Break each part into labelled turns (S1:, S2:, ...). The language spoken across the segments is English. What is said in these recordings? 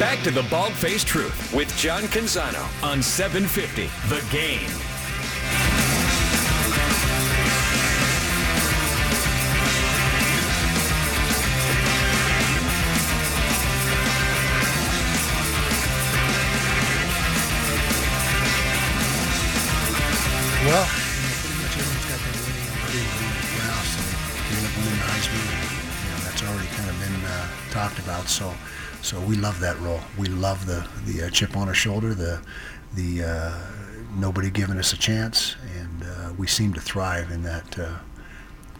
S1: Back to the Bald Faced Truth with John Canzano on 750 The Game.
S2: Been uh, talked about. So, so we love that role. We love the the uh, chip on our shoulder, the the uh, nobody giving us a chance, and we seem to thrive in that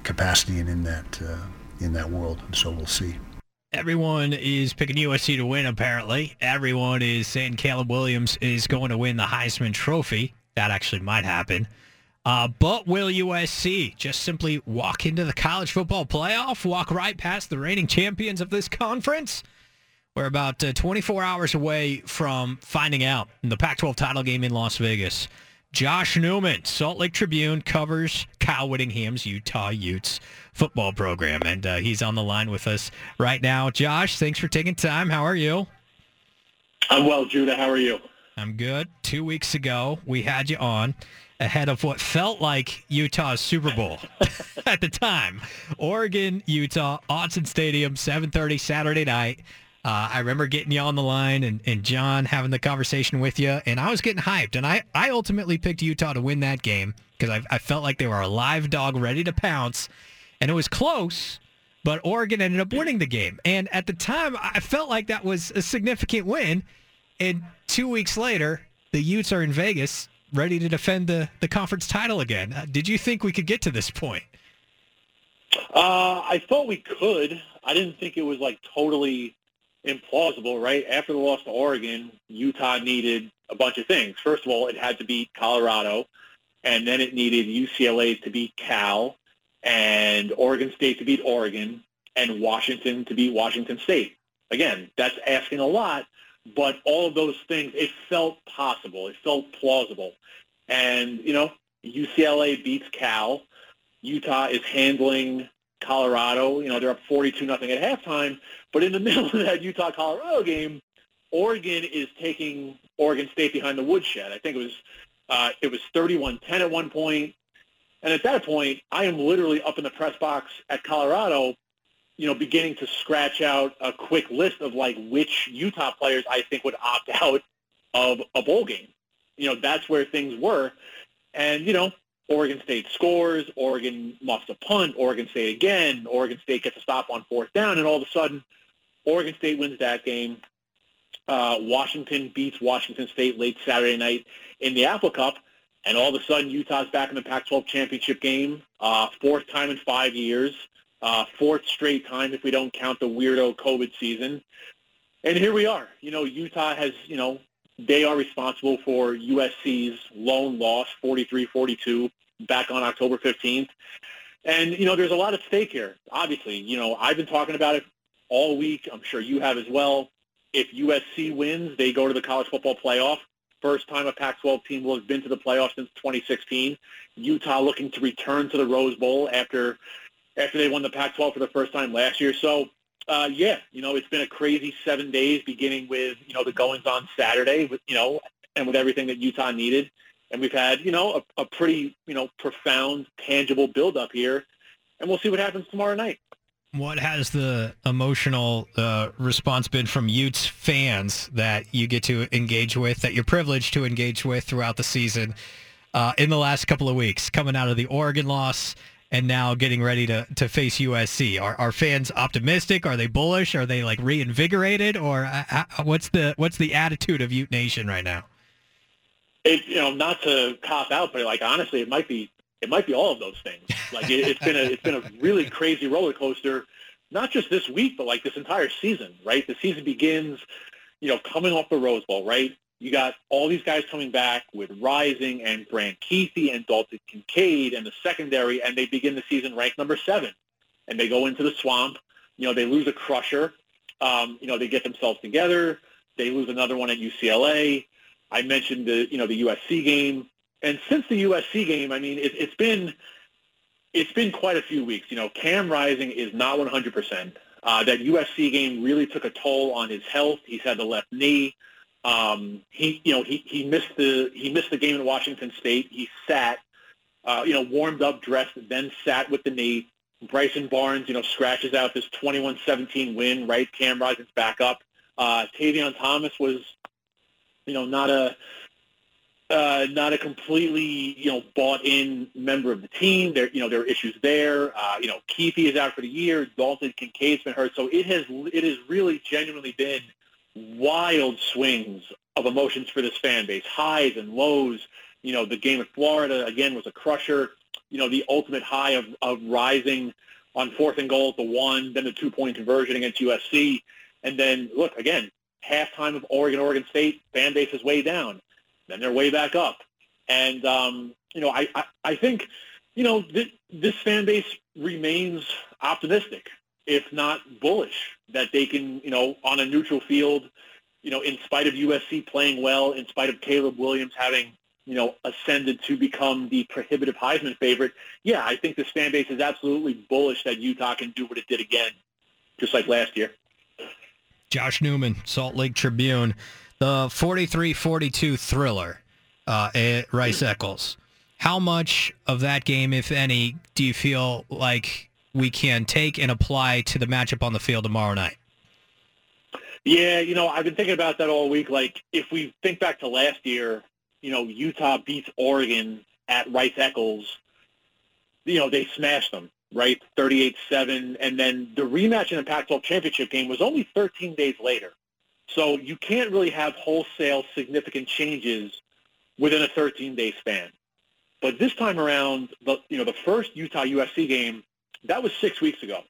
S2: capacity and in that in that world. And so we'll see.
S3: Everyone is picking USC to win, apparently. Everyone is saying Caleb Williams is going to win the Heisman Trophy. That actually might happen. Uh, but will USC just simply walk into the college football playoff, walk right past the reigning champions of this conference? We're about uh, 24 hours away from finding out in the Pac-12 title game in Las Vegas. Josh Newman, Salt Lake Tribune, covers Kyle Whittingham's Utah Utes football program, and uh, he's on the line with us right now. Josh, thanks for taking time. How are you?
S4: I'm well, Judah. How are you?
S3: I'm good. Two weeks ago, we had you on ahead of what felt like Utah's Super Bowl at the time. Oregon, Utah, Autzen Stadium, 7:30 Saturday night. Uh, I remember getting you on the line and, and John having the conversation with you, and I was getting hyped. And I, I ultimately picked Utah to win that game because I, I felt like they were a live dog ready to pounce. And it was close, but Oregon ended up winning the game. And at the time, I felt like that was a significant win. And two weeks later, the Utes are in Vegas, ready to defend the, the conference title again. Uh, did you think we could get to this point?
S4: Uh, I thought we could. I didn't think it was like totally implausible, right? After the loss to Oregon, Utah needed a bunch of things. First of all, it had to beat Colorado, and then it needed UCLA to beat Cal, and Oregon State to beat Oregon, and Washington to beat Washington State. Again, that's asking a lot, but all of those things, it felt possible. It felt plausible. And, you know, UCLA beats Cal. Utah is handling Colorado. You know, they're up 42 nothing at halftime. But in the middle of that Utah-Colorado game, Oregon is taking Oregon State behind the woodshed. I think it was uh, it was 31-10 at one point. And at that point, I am literally up in the press box at Colorado, you know, beginning to scratch out a quick list of like which Utah players I think would opt out of a bowl game. You know, that's where things were. And, you know, Oregon State scores, Oregon muffs a punt, Oregon State again, Oregon State gets a stop on fourth down, and all of a sudden, Oregon State wins that game. Uh, Washington beats Washington State late Saturday night in the Apple Cup, and all of a sudden Utah's back in the Pac-12 championship game, uh, fourth time in five years, uh, fourth straight time if we don't count the weirdo COVID season. And here we are. You know, Utah has, you know, they are responsible for USC's lone loss, 43-42, back on October 15th. And, you know, there's a lot at stake here. Obviously, you know, I've been talking about it all week. I'm sure you have as well. If USC wins, they go to the college football playoff. First time a Pac-12 team will have been to the playoff since 2016. Utah looking to return to the Rose Bowl after after they won the Pac-12 for the first time last year. So, uh, yeah, you know, it's been a crazy seven days, beginning with you know the goings on Saturday, with you know, and with everything that Utah needed, and we've had you know a, a pretty you know profound, tangible build-up here, and we'll see what happens tomorrow night.
S3: What has the emotional uh, response been from Utes fans that you get to engage with, that you're privileged to engage with throughout the season uh, in the last couple of weeks, coming out of the Oregon loss and now getting ready to, to face USC? Are, are fans optimistic? Are they bullish? Are they like reinvigorated? Or uh, what's the what's the attitude of Ute Nation right now?
S4: It, you know, not to cop out, but like honestly, it might be it might be all of those things. Like it, it's been a it's been a really crazy roller coaster, not just this week, but like this entire season. Right, the season begins, you know, coming off the Rose Bowl. Right, you got all these guys coming back with Rising and Brant Kuithe and Dalton Kincaid and the secondary, and they begin the season ranked number seven, and they go into the swamp. You know, they lose a crusher. Um, you know, they get themselves together. They lose another one at UCLA. I mentioned the you know the USC game and since the USC game, I mean, it, it's been it's been quite a few weeks. You know, Cam Rising is not 100%. Uh, that USC game really took a toll on his health. He's had the left knee. Um, he, you know, he, he missed the he missed the game in Washington State. He sat, uh, you know, warmed up, dressed, then sat with the knee. Bryson Barnes, you know, scratches out this 21-17 win. Right, Cam Rising's back up. Uh, Tavion Thomas was, you know, not a uh, not a completely, you know, bought-in member of the team. There, you know, there are issues there. Uh, you know, Kuithe is out for the year. Dalton Kincaid's been hurt. So it has, it has really genuinely been wild swings of emotions for this fan base, highs and lows. You know, the game at Florida, again, was a crusher. You know, the ultimate high of, of rising on fourth and goal at the one, then the two-point conversion against USC. And then, look, again, halftime of Oregon, Oregon State, fan base is way down then they're way back up. And, um, you know, I, I, I think, you know, th- this fan base remains optimistic, if not bullish, that they can, you know, on a neutral field, you know, in spite of USC playing well, in spite of Caleb Williams having, you know, ascended to become the prohibitive Heisman favorite, yeah, I think this fan base is absolutely bullish that Utah can do what it did again, just like last year.
S3: Josh Newman, Salt Lake Tribune. The 43-42 thriller uh, at Rice Eccles. How much of that game, if any, do you feel like we can take and apply to the matchup on the field tomorrow night?
S4: Yeah, you know, I've been thinking about that all week. Like, if we think back to last year, you know, Utah beats Oregon at Rice Eccles. You know, they smashed them, right? 38-7. And then the rematch in the Pac-12 championship game was only 13 days later. So you can't really have wholesale significant changes within a 13-day span. But this time around, the, you know, the first Utah USC game, that was six weeks ago.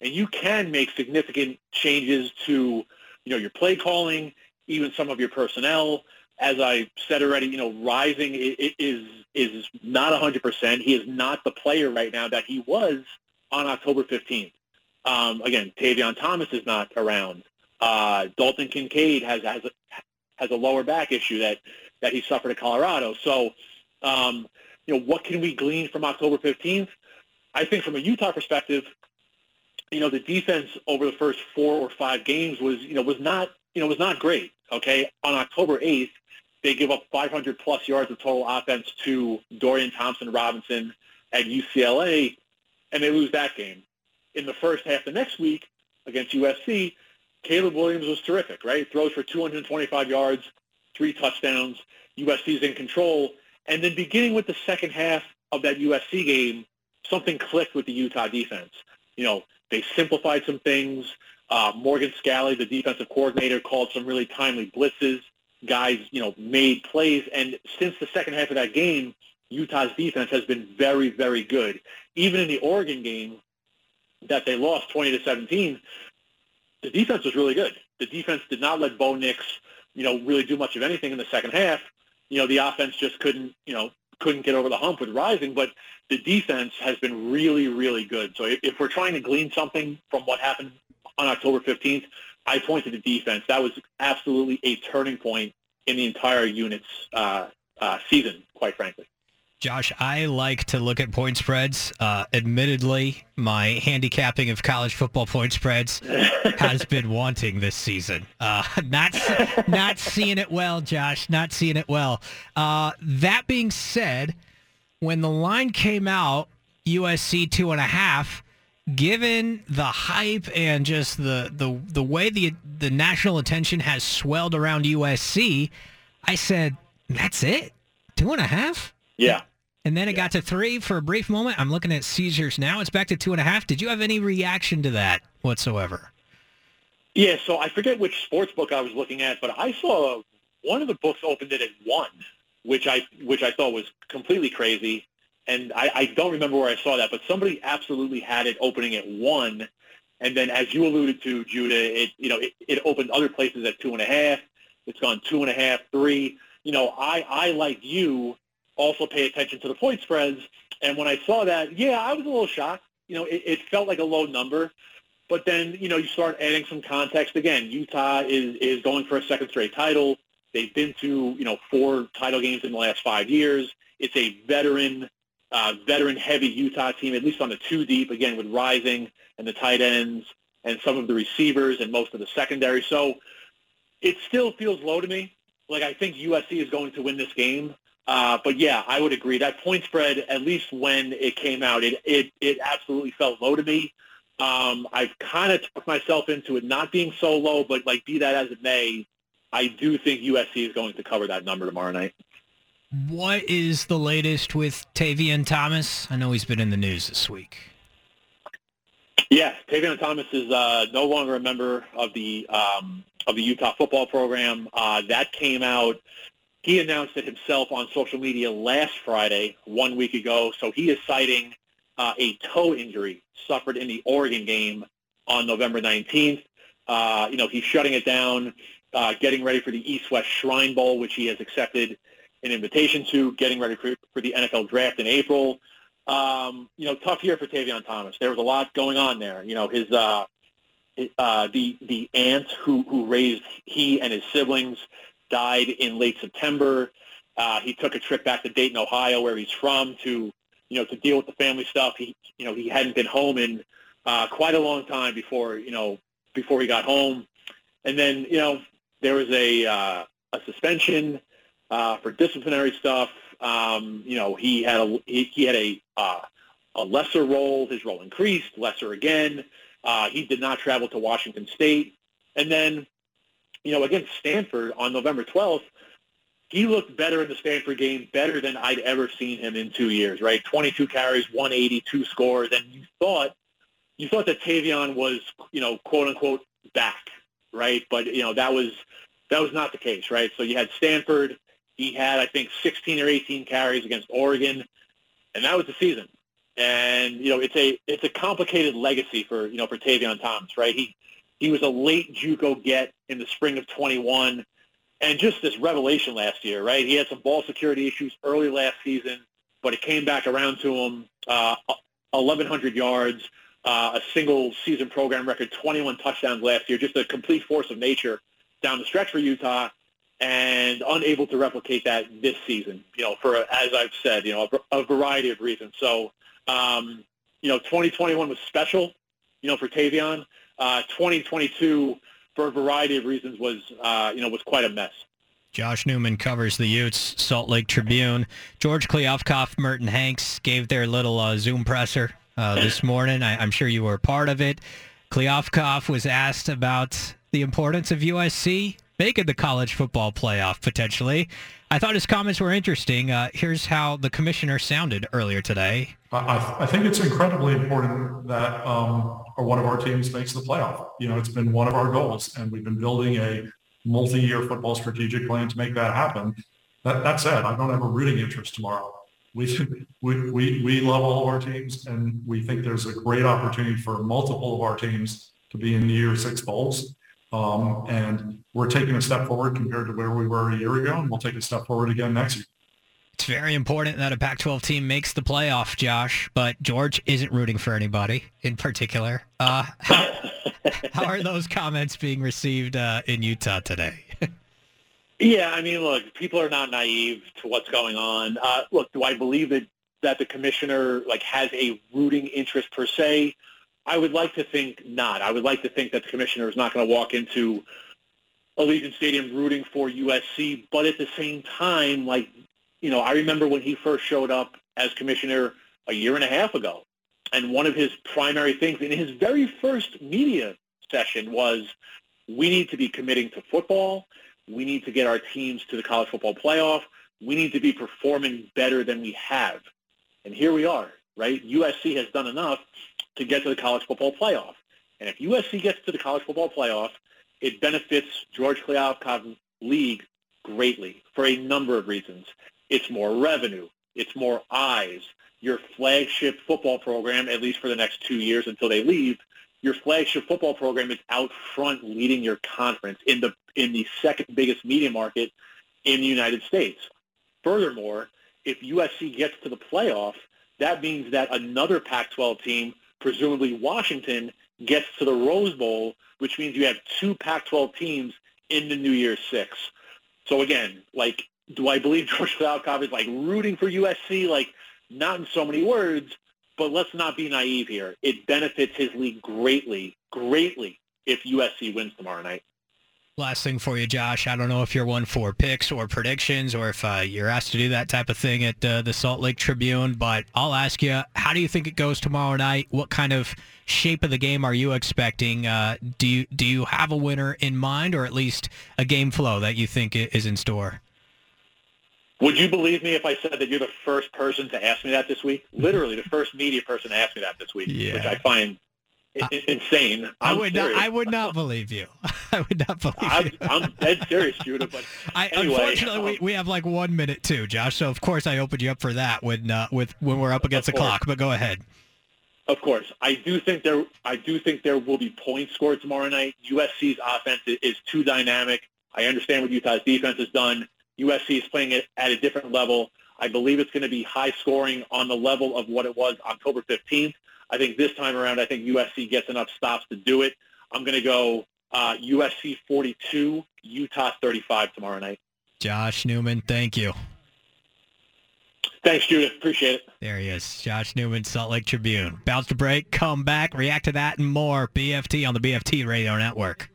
S4: And you can make significant changes to, you know, your play calling, even some of your personnel. As I said already, you know, Rising is is not 100%. He is not the player right now that he was on October 15th. Um, again, Tavion Thomas is not around. Uh, Dalton Kincaid has has a, has a lower back issue that that he suffered at Colorado. So, um, you know, what can we glean from October 15th? I think from a Utah perspective, you know, the defense over the first four or five games was, you know, was not, you know, was not great. Okay, on October 8th, they give up 500 plus yards of total offense to Dorian Thompson Robinson at UCLA, and they lose that game. In the first half the next week against USC, Caleb Williams was terrific, right? Throws for 225 yards, three touchdowns. USC's in control. And then beginning with the second half of that USC game, something clicked with the Utah defense. You know, they simplified some things. Uh, Morgan Scalley, the defensive coordinator, called some really timely blitzes. Guys, you know, made plays. And since the second half of that game, Utah's defense has been very, very good. Even in the Oregon game that they lost 20 to 17, the defense was really good. The defense did not let Bo Nix, you know, really do much of anything in the second half. You know, the offense just couldn't, you know, couldn't get over the hump with Rising, but the defense has been really, really good. So if, if we're trying to glean something from what happened on October 15th, I point to the defense. That was absolutely a turning point in the entire unit's uh, uh, season, quite frankly.
S3: Josh, I like to look at point spreads. Uh, admittedly, my handicapping of college football point spreads has been wanting this season. Uh, not not seeing it well, Josh. Not seeing it well. Uh, that being said, when the line came out, USC two and a half. Given the hype and just the the the way the the national attention has swelled around USC, I said, "That's it, two and a half."
S4: Yeah.
S3: And then it yeah. got to three for a brief moment. I'm looking at Caesars now. It's back to two and a half. Did you have any reaction to that whatsoever?
S4: Yeah, so I forget which sports book I was looking at, but I saw one of the books opened it at one, which I which I thought was completely crazy. And I, I don't remember where I saw that, but somebody absolutely had it opening at one. And then, as you alluded to, Judah, it you know it, it opened other places at two and a half. It's gone two and a half, three. You know, I I like you also pay attention to the point spreads. And when I saw that, yeah, I was a little shocked. You know, it, it felt like a low number. But then, you know, you start adding some context. Again, Utah is, is going for a second straight title. They've been to, you know, four title games in the last five years. It's a veteran, uh, veteran-heavy Utah team, at least on the two deep, again, with Rising and the tight ends and some of the receivers and most of the secondary. So it still feels low to me. Like I think USC is going to win this game. Uh, but yeah, I would agree that point spread, at least when it came out, it it, it absolutely felt low to me. Um, I've kind of talked myself into it not being so low, but like be that as it may, I do think USC is going to cover that number tomorrow night.
S3: What is the latest with Tavion Thomas? I know he's been in the news this week.
S4: Yeah, Tavion Thomas is uh, no longer a member of the um, of the Utah football program. Uh, that came out. He announced it himself on social media last Friday, one week ago. So he is citing uh, a toe injury suffered in the Oregon game on November 19th. Uh, you know, he's shutting it down, uh, getting ready for the East-West Shrine Bowl, which he has accepted an invitation to, getting ready for, for the NFL draft in April. Um, you know, tough year for Tavion Thomas. There was a lot going on there. You know, his uh, uh, the the aunt who who raised he and his siblings died in late September. Uh, he took a trip back to Dayton, Ohio, where he's from, to you know to deal with the family stuff. He you know he hadn't been home in uh, quite a long time before you know before he got home, and then you know there was a uh, a suspension uh, for disciplinary stuff. Um, you know, he had a he, he had a uh, a lesser role. His role increased, lesser again. Uh, he did not travel to Washington State, and then, you know, against Stanford on November 12th, he looked better in the Stanford game, better than I'd ever seen him in two years. Right, 22 carries, 182 scores, and you thought you thought that Tavion was, you know, quote unquote back, right? But you know that was that was not the case, right? So you had Stanford he had, I think, 16 or 18 carries against Oregon, and that was the season. And you know, it's a it's a complicated legacy for you know for Tavion Thomas, right? He he was a late JUCO get in the spring of 21, and just this revelation last year, right? He had some ball security issues early last season, but it came back around to him. Uh, 1,100 yards, uh, a single season program record, 21 touchdowns last year, just a complete force of nature down the stretch for Utah and unable to replicate that this season, you know, for, as I've said, you know, a, a variety of reasons. So, um, you know, 2021 was special, you know, for Tavion. Uh, 2022, for a variety of reasons, was, uh, you know, was quite a mess.
S3: Josh Newman covers the Utes, Salt Lake Tribune. George Kliavkoff, Merton Hanks gave their little uh, Zoom presser uh, this morning. I, am sure you were a part of it. Kliavkoff was asked about the importance of USC making the college football playoff potentially. I thought his comments were interesting. Uh, here's how the commissioner sounded earlier today.
S5: I, I think it's incredibly important that um, one of our teams makes the playoff. You know, it's been one of our goals, and we've been building a multi-year football strategic plan to make that happen. That, that said, I don't have a rooting interest tomorrow. We, we, we, we love all of our teams, and we think there's a great opportunity for multiple of our teams to be in the year six bowls. Um, and we're taking a step forward compared to where we were a year ago, and we'll take a step forward again next year.
S3: It's very important that a Pac-12 team makes the playoff, Josh, but George isn't rooting for anybody in particular. Uh, how, how, are those comments being received uh, in Utah today?
S4: yeah, I mean, look, people are not naive to what's going on. Uh, look, do I believe that, that the commissioner like has a rooting interest per se? I would like to think not. I would like to think that the commissioner is not going to walk into Allegiant Stadium rooting for USC, but at the same time, like, you know, I remember when he first showed up as commissioner a year and a half ago, and one of his primary things in his very first media session was we need to be committing to football. We need to get our teams to the college football playoff. We need to be performing better than we have. And here we are, right? USC has done enough to get to the college football playoff. And if USC gets to the college football playoff, it benefits George Kliavkoff's league greatly for a number of reasons. It's more revenue. It's more eyes. Your flagship football program, at least for the next two years until they leave, your flagship football program is out front leading your conference in the in the second biggest media market in the United States. Furthermore, if USC gets to the playoff, that means that another Pac-12 team presumably Washington gets to the Rose Bowl, which means you have two Pac-12 teams in the New Year's Six. So again, like, do I believe George Kliavkoff is like rooting for USC? Like, not in so many words, but let's not be naive here. It benefits his league greatly, greatly if USC wins tomorrow night.
S3: Last thing for you, Josh. I don't know if you're one for picks or predictions or if uh, you're asked to do that type of thing at uh, the Salt Lake Tribune, but I'll ask you, how do you think it goes tomorrow night? What kind of shape of the game are you expecting? Uh, do you do you have a winner in mind or at least a game flow that you think is in store?
S4: Would you believe me if I said that you're the first person to ask me that this week? Literally the first media person to ask me that this week, yeah. which I find insane.
S3: I'm i would serious. not. I would not believe you. I would not believe I'm, you.
S4: I'm dead serious, Judah. But
S3: I,
S4: anyway,
S3: unfortunately, um, we, we have like one minute too, Josh. So of course I opened you up for that when uh, with when we're up against the clock. But go ahead.
S4: Of course, I do think there. I do think there will be points scored tomorrow night. USC's offense is too dynamic. I understand what Utah's defense has done. USC is playing it at a different level. I believe it's going to be high scoring on the level of what it was October 15th. I think this time around, I think USC gets enough stops to do it. I'm going to go uh, USC 42, Utah 35 tomorrow night.
S3: Josh Newman, thank you.
S4: Thanks, Judah. Appreciate it.
S3: There he is, Josh Newman, Salt Lake Tribune. Bounce to break, come back, react to that and more. BFT on the BFT Radio Network.